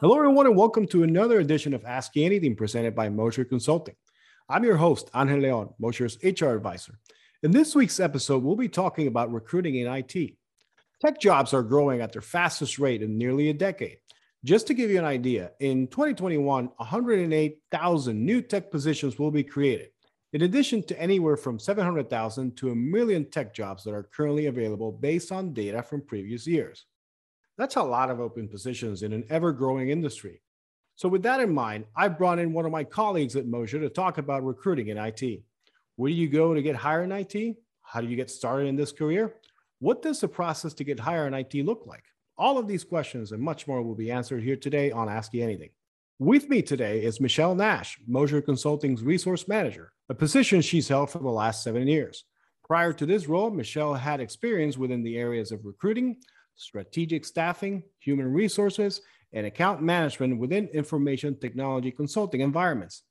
Hello, everyone, and welcome to another edition of ASCII Anything presented by Moser Consulting. I'm your host, Angel Leon, Moser's HR advisor. In this week's episode, we'll be talking about recruiting in IT. Tech jobs are growing at their fastest rate in nearly a decade. Just to give you an idea, in 2021, 108,000 new tech positions will be created, in addition to anywhere from 700,000 to a million tech jobs that are currently available based on data from previous years. That's a lot of open positions in an ever growing industry. So, with that in mind, I brought in one of my colleagues at Moser to talk about recruiting in IT. Where do you go to get hired in IT? How do you get started in this career? What does the process to get hired in IT look like? All of these questions and much more will be answered here today on ASCII Anything. With me today is Michelle Nash, Moser Consulting's resource manager, a position she's held for the last seven years. Prior to this role, Michelle had experience within the areas of recruiting, strategic staffing, human resources, and account management within information technology consulting environments.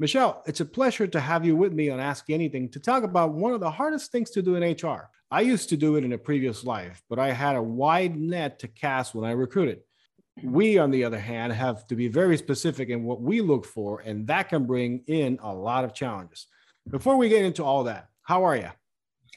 Michelle, it's a pleasure to have you with me on ASCII Anything to talk about one of the hardest things to do in HR. I used to do it in a previous life, but I had a wide net to cast when I recruited. We, on the other hand, have to be very specific in what we look for, and that can bring in a lot of challenges. Before we get into all that, how are you?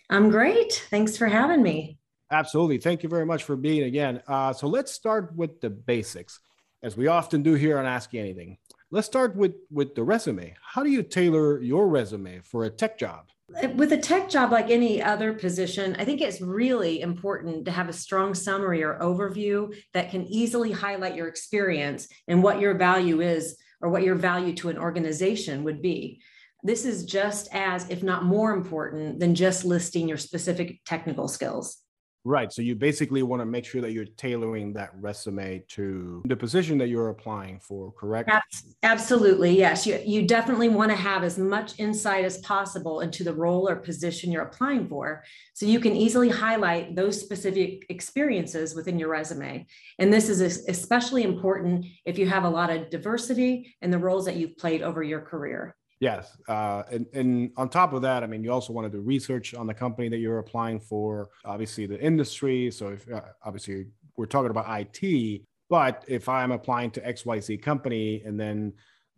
I'm great. Thanks for having me. Absolutely. Thank you very much for being again. Uh, so let's start with the basics, as we often do here on ASCII Anything. Let's start with with the resume. How do you tailor your resume for a tech job? With a tech job, like any other position, I think it's really important to have a strong summary or overview that can easily highlight your experience and what your value is or what your value to an organization would be. This is just as, if not more important, than just listing your specific technical skills. Right. So you basically want to make sure that you're tailoring that resume to the position that you're applying for, correct? Absolutely. Yes. You, you definitely want to have as much insight as possible into the role or position you're applying for. So you can easily highlight those specific experiences within your resume. And this is especially important if you have a lot of diversity in the roles that you've played over your career. Yes. Uh, and, and on top of that, I mean, you also want to do research on the company that you're applying for, obviously the industry. So if uh, obviously we're talking about IT, but if I'm applying to XYZ company and then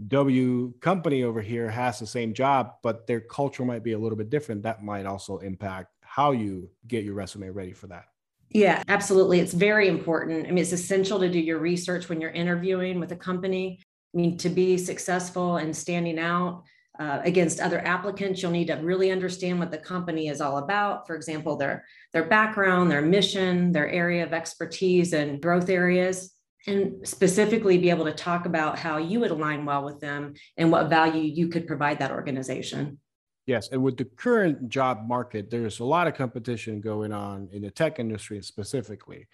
W company over here has the same job, but their culture might be a little bit different, that might also impact how you get your resume ready for that. Yeah, absolutely. It's very important. I mean, it's essential to do your research when you're interviewing with a company. I mean, to be successful and standing out, uh, against other applicants. You'll need to really understand what the company is all about. For example their their background their mission their area of expertise and growth areas and specifically be able to talk about how you would align well with them and what value you could provide that organization. Yes and with the current job market there's a lot of competition going on in the tech industry specifically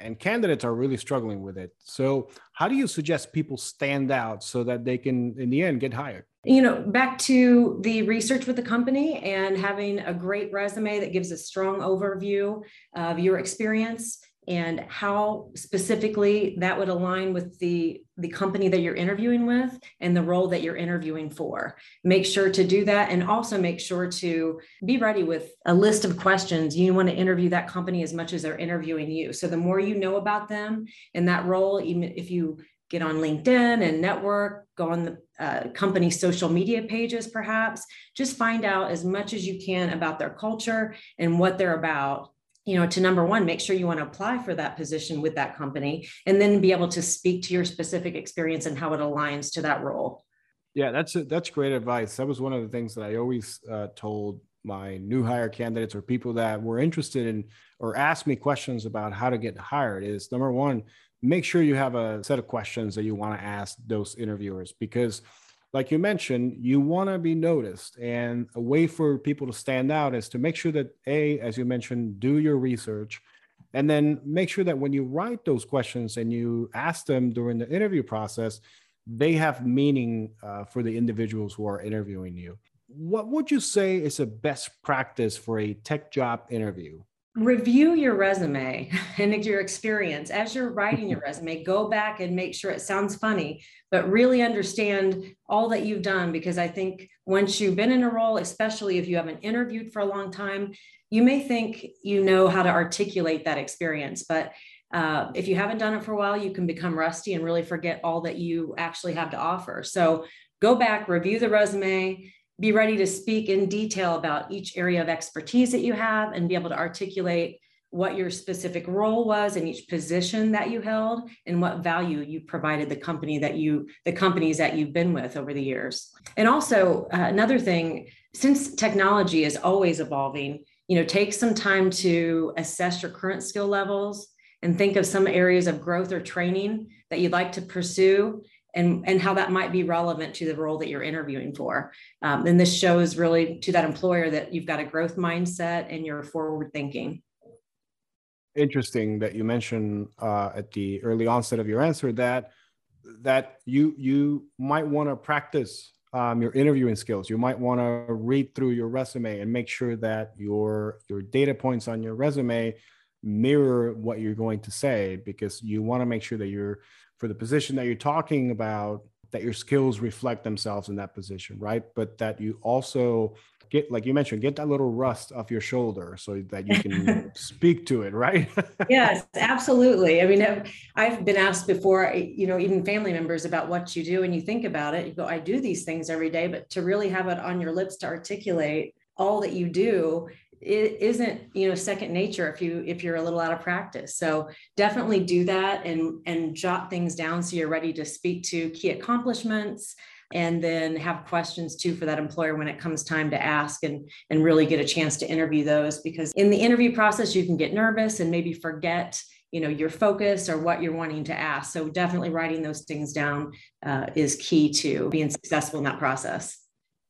and candidates are really struggling with it. So how do you suggest people stand out so that they can in the end get hired? You know, back to the research with the company and having a great resume that gives a strong overview of your experience and how specifically that would align with the the company that you're interviewing with and the role that you're interviewing for make sure to do that and also make sure to be ready with a list of questions you want to interview that company as much as they're interviewing you so the more you know about them in that role even if you get on LinkedIn and network, go on the uh, company social media pages, perhaps. Just find out as much as you can about their culture and what they're about. You know, to number one, make sure you want to apply for that position with that company and then be able to speak to your specific experience and how it aligns to that role. Yeah, that's a, that's great advice. That was one of the things that I always uh, told my new hire candidates or people that were interested in or asked me questions about how to get hired is number one make sure you have a set of questions that you want to ask those interviewers because like you mentioned you want to be noticed and a way for people to stand out is to make sure that a as you mentioned do your research and then make sure that when you write those questions and you ask them during the interview process they have meaning uh, for the individuals who are interviewing you. What would you say is a best practice for a tech job interview review your resume and your experience as you're writing your resume go back and make sure it sounds funny but really understand all that you've done because i think once you've been in a role especially if you haven't interviewed for a long time you may think you know how to articulate that experience but uh, if you haven't done it for a while, you can become rusty and really forget all that you actually have to offer. So go back, review the resume, be ready to speak in detail about each area of expertise that you have and be able to articulate what your specific role was in each position that you held and what value you provided the company that you the companies that you've been with over the years. And also uh, another thing since technology is always evolving you know take some time to assess your current skill levels and think of some areas of growth or training that you'd like to pursue and, and how that might be relevant to the role that you're interviewing for. Um, and this shows really to that employer that you've got a growth mindset and you're forward thinking interesting that you mentioned uh, at the early onset of your answer that that you you might want to practice um, your interviewing skills. You might want to read through your resume and make sure that your your data points on your resume mirror what you're going to say because you want to make sure that you're for the position that you're talking about that your skills reflect themselves in that position right? But that you also get like you mentioned get that little rust off your shoulder so that you can speak to it right? Yes absolutely. I mean i've been asked before you know even family members about what you do and you think about it. You go i do these things every day but to really have it on your lips to articulate all that you do it isn't you know second nature if you if you're a little out of practice. So definitely do that and and jot things down so you're ready to speak to key accomplishments and then have questions too for that employer when it comes time to ask and and really get a chance to interview those. Because in the interview process you can get nervous and maybe forget you know your focus or what you're wanting to ask. So definitely writing those things down uh, is key to being successful in that process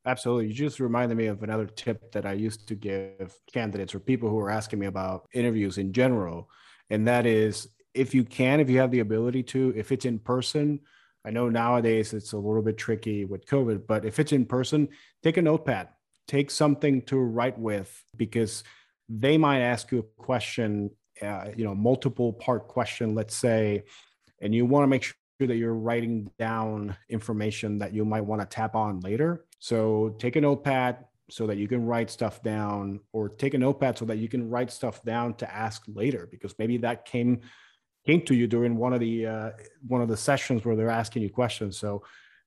Absolutely. You just reminded me of another tip that I used to give candidates or people who are asking me about interviews in general. And that is if you can, if you have the ability to, if it's in person, I know nowadays it's a little bit tricky with COVID, but if it's in person, take a notepad, take something to write with because they might ask you a question, uh, you know, multiple part question, let's say, and you want to make sure that you're writing down information that you might want to tap on later. So take a notepad so that you can write stuff down, or take a notepad so that you can write stuff down to ask later, because maybe that came came to you during one of the uh, one of the sessions where they're asking you questions. So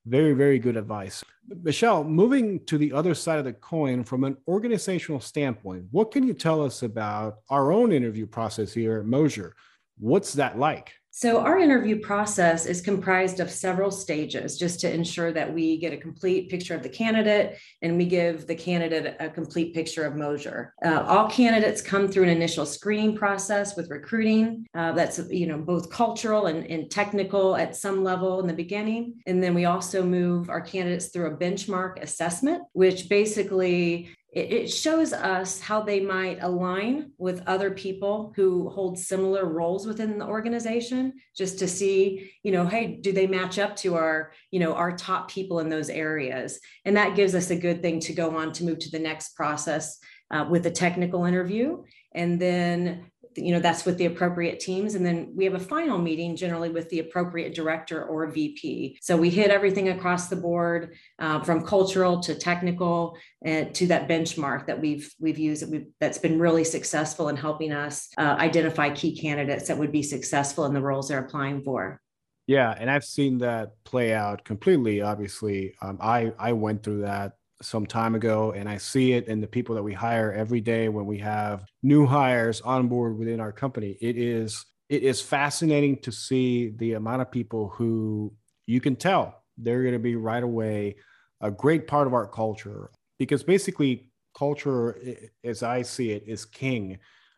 very very good advice. Michelle, moving to the other side of the coin from an organizational standpoint, what can you tell us about our own interview process here at Moser? What's that like? So, our interview process is comprised of several stages just to ensure that we get a complete picture of the candidate and we give the candidate a complete picture of Moser. Uh, all candidates come through an initial screening process with recruiting uh, that's you know both cultural and, and technical at some level in the beginning. And then we also move our candidates through a benchmark assessment, which basically it shows us how they might align with other people who hold similar roles within the organization just to see you know hey do they match up to our you know our top people in those areas? And that gives us a good thing to go on to move to the next process uh, with a technical interview. And then you know that's with the appropriate teams. And then we have a final meeting generally with the appropriate director or vp so we hit everything across the board uh, from cultural to technical and uh, to that benchmark that we've we've used that we've, that's been really successful in helping us uh, identify key candidates that would be successful in the roles they're applying for. Yeah and i've seen that play out completely obviously. Um, i i went through that some time ago and I see it in the people that we hire every day when we have new hires on board within our company. It is it is fascinating to see the amount of people who you can tell they're going to be right away a great part of our culture. Because basically culture as I see it is king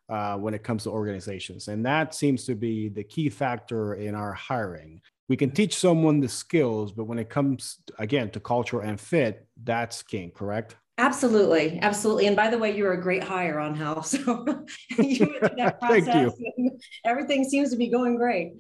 uh, when it comes to organizations. And that seems to be the key factor in our hiring we can teach someone the skills, but when it comes again to culture and fit, that's king, correct? Absolutely, absolutely. And by the way, you're a great hire on health. So you went that process. Thank you. everything seems to be going great.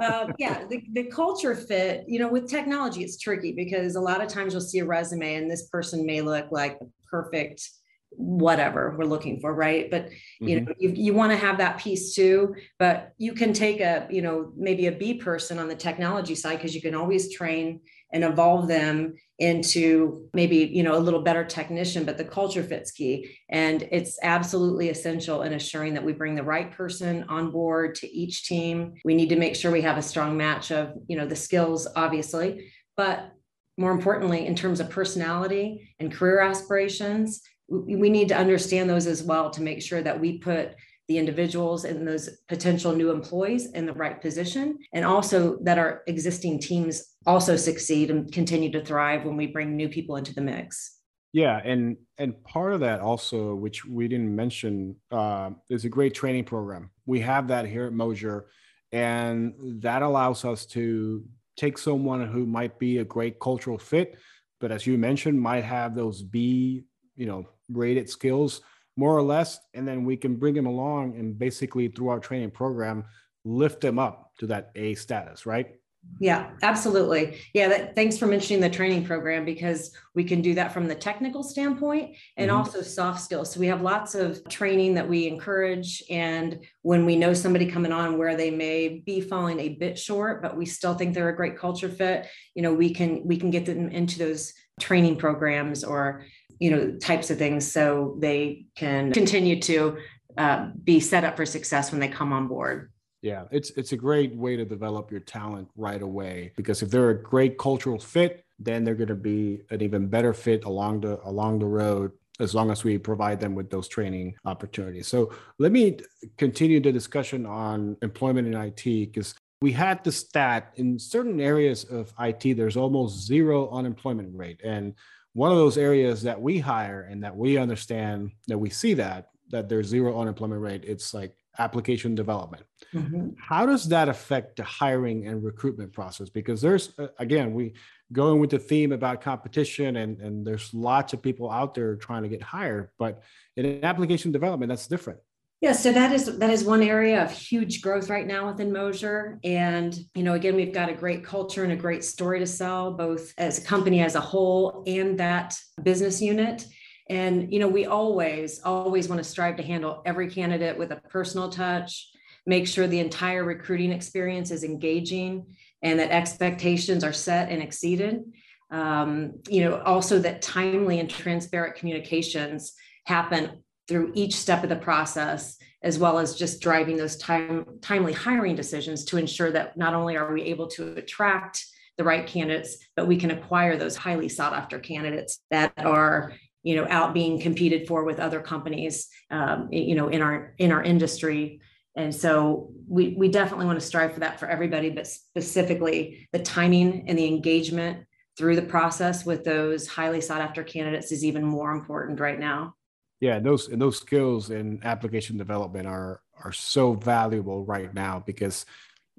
Uh, yeah, the, the culture fit, you know, with technology, it's tricky because a lot of times you'll see a resume and this person may look like the perfect whatever we're looking for right? But you mm-hmm. know you, you want to have that piece too but you can take a you know maybe a b person on the technology side because you can always train and evolve them into maybe you know a little better technician but the culture fits key. And it's absolutely essential in assuring that we bring the right person on board to each team. We need to make sure we have a strong match of you know the skills obviously but more importantly in terms of personality and career aspirations we need to understand those as well to make sure that we put the individuals and those potential new employees in the right position and also that our existing teams also succeed and continue to thrive when we bring new people into the mix. Yeah and and part of that also which we didn't mention uh, is a great training program. We have that here at Moser and that allows us to take someone who might be a great cultural fit but as you mentioned might have those b you know rated skills more or less and then we can bring them along and basically through our training program lift them up to that a status right yeah absolutely. Yeah that, thanks for mentioning the training program because we can do that from the technical standpoint and mm-hmm. also soft skills. So we have lots of training that we encourage and when we know somebody coming on where they may be falling a bit short but we still think they're a great culture fit you know we can we can get them into those training programs or you know types of things so they can continue to uh, be set up for success when they come on board yeah it's it's a great way to develop your talent right away because if they're a great cultural fit then they're going to be an even better fit along the along the road as long as we provide them with those training opportunities. So let me continue the discussion on employment in it because we had the stat in certain areas of it there's almost zero unemployment rate. And one of those areas that we hire and that we understand that we see that that there's zero unemployment rate it's like application development mm-hmm. how does that affect the hiring and recruitment process because there's uh, again we going with the theme about competition and and there's lots of people out there trying to get hired but in application development that's different yeah, so that is that is one area of huge growth right now within Moser. And you know, again, we've got a great culture and a great story to sell, both as a company as a whole and that business unit. And you know, we always, always want to strive to handle every candidate with a personal touch, make sure the entire recruiting experience is engaging and that expectations are set and exceeded. Um, you know, also that timely and transparent communications happen through each step of the process, as well as just driving those time, timely hiring decisions to ensure that not only are we able to attract the right candidates, but we can acquire those highly sought after candidates that are you know out being competed for with other companies um, you know in our in our industry. And so we we definitely want to strive for that for everybody but specifically the timing and the engagement through the process with those highly sought after candidates is even more important right now. Yeah, and those and those skills in application development are are so valuable right now because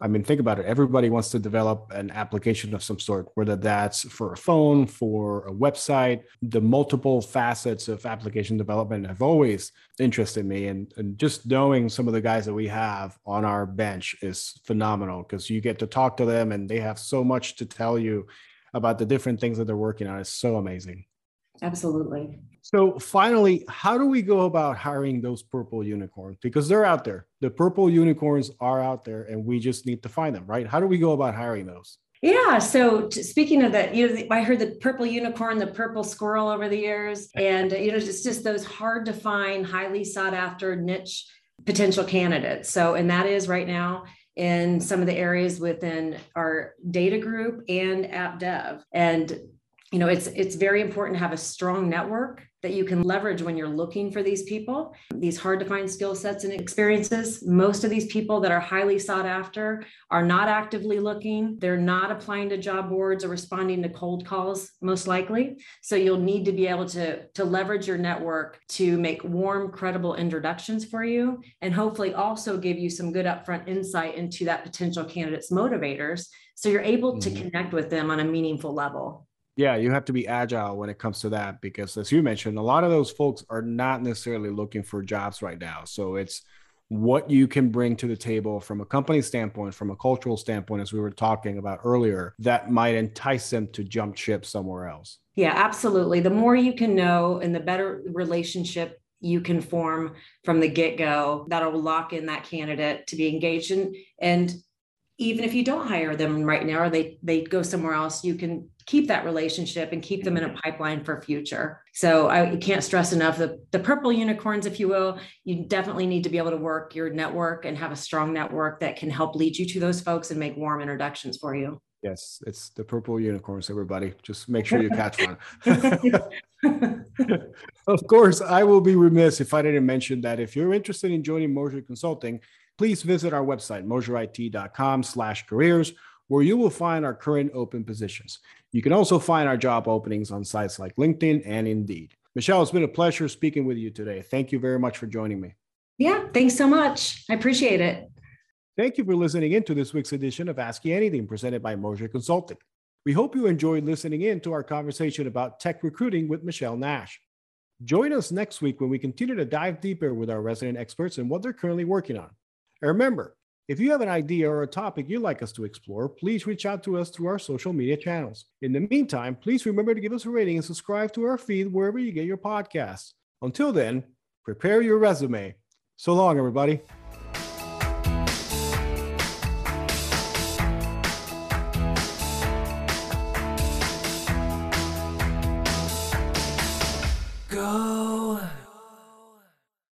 I mean, think about it. Everybody wants to develop an application of some sort, whether that's for a phone, for a website. The multiple facets of application development have always interested me. And, and just knowing some of the guys that we have on our bench is phenomenal because you get to talk to them and they have so much to tell you about the different things that they're working on. It's so amazing. Absolutely. So finally, how do we go about hiring those purple unicorns? Because they're out there. The purple unicorns are out there and we just need to find them, right? How do we go about hiring those? Yeah. So speaking of that, you know, I heard the purple unicorn, the purple squirrel over the years, and you know, it's just those hard to find, highly sought after niche potential candidates. So, and that is right now in some of the areas within our data group and app dev. And you know it's it's very important to have a strong network that you can leverage when you're looking for these people these hard to find skill sets and experiences. Most of these people that are highly sought after are not actively looking. They're not applying to job boards or responding to cold calls most likely. So you'll need to be able to to leverage your network to make warm credible introductions for you and hopefully also give you some good upfront insight into that potential candidate's motivators so you're able to mm-hmm. connect with them on a meaningful level yeah, you have to be agile when it comes to that because, as you mentioned, a lot of those folks are not necessarily looking for jobs right now. So it's what you can bring to the table from a company standpoint, from a cultural standpoint, as we were talking about earlier, that might entice them to jump ship somewhere else. Yeah, absolutely. The more you can know and the better relationship you can form from the get go, that'll lock in that candidate to be engaged in. And even if you don't hire them right now or they they go somewhere else you can keep that relationship and keep them in a mm-hmm. pipeline for future. So I can't stress enough the, the purple unicorns, if you will, you definitely need to be able to work your network and have a strong network that can help lead you to those folks and make warm introductions for you. Yes, it's the purple unicorns, everybody. Just make sure you catch one. of course, I will be remiss if I didn't mention that if you're interested in joining Moser Consulting, please visit our website, moserit.com slash careers, where you will find our current open positions. You can also find our job openings on sites like LinkedIn and Indeed. Michelle, it's been a pleasure speaking with you today. Thank you very much for joining me. Yeah, thanks so much. I appreciate it. Thank you for listening in to this week's edition of ASCII Anything presented by Moser Consulting. We hope you enjoyed listening in to our conversation about tech recruiting with Michelle Nash. Join us next week when we continue to dive deeper with our resident experts and what they're currently working on. And remember, if you have an idea or a topic you'd like us to explore, please reach out to us through our social media channels. In the meantime, please remember to give us a rating and subscribe to our feed wherever you get your podcasts. Until then, prepare your resume. So long, everybody.